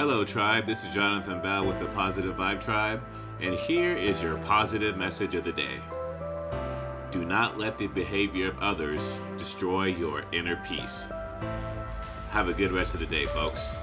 Hello, Tribe. This is Jonathan Bell with the Positive Vibe Tribe, and here is your positive message of the day. Do not let the behavior of others destroy your inner peace. Have a good rest of the day, folks.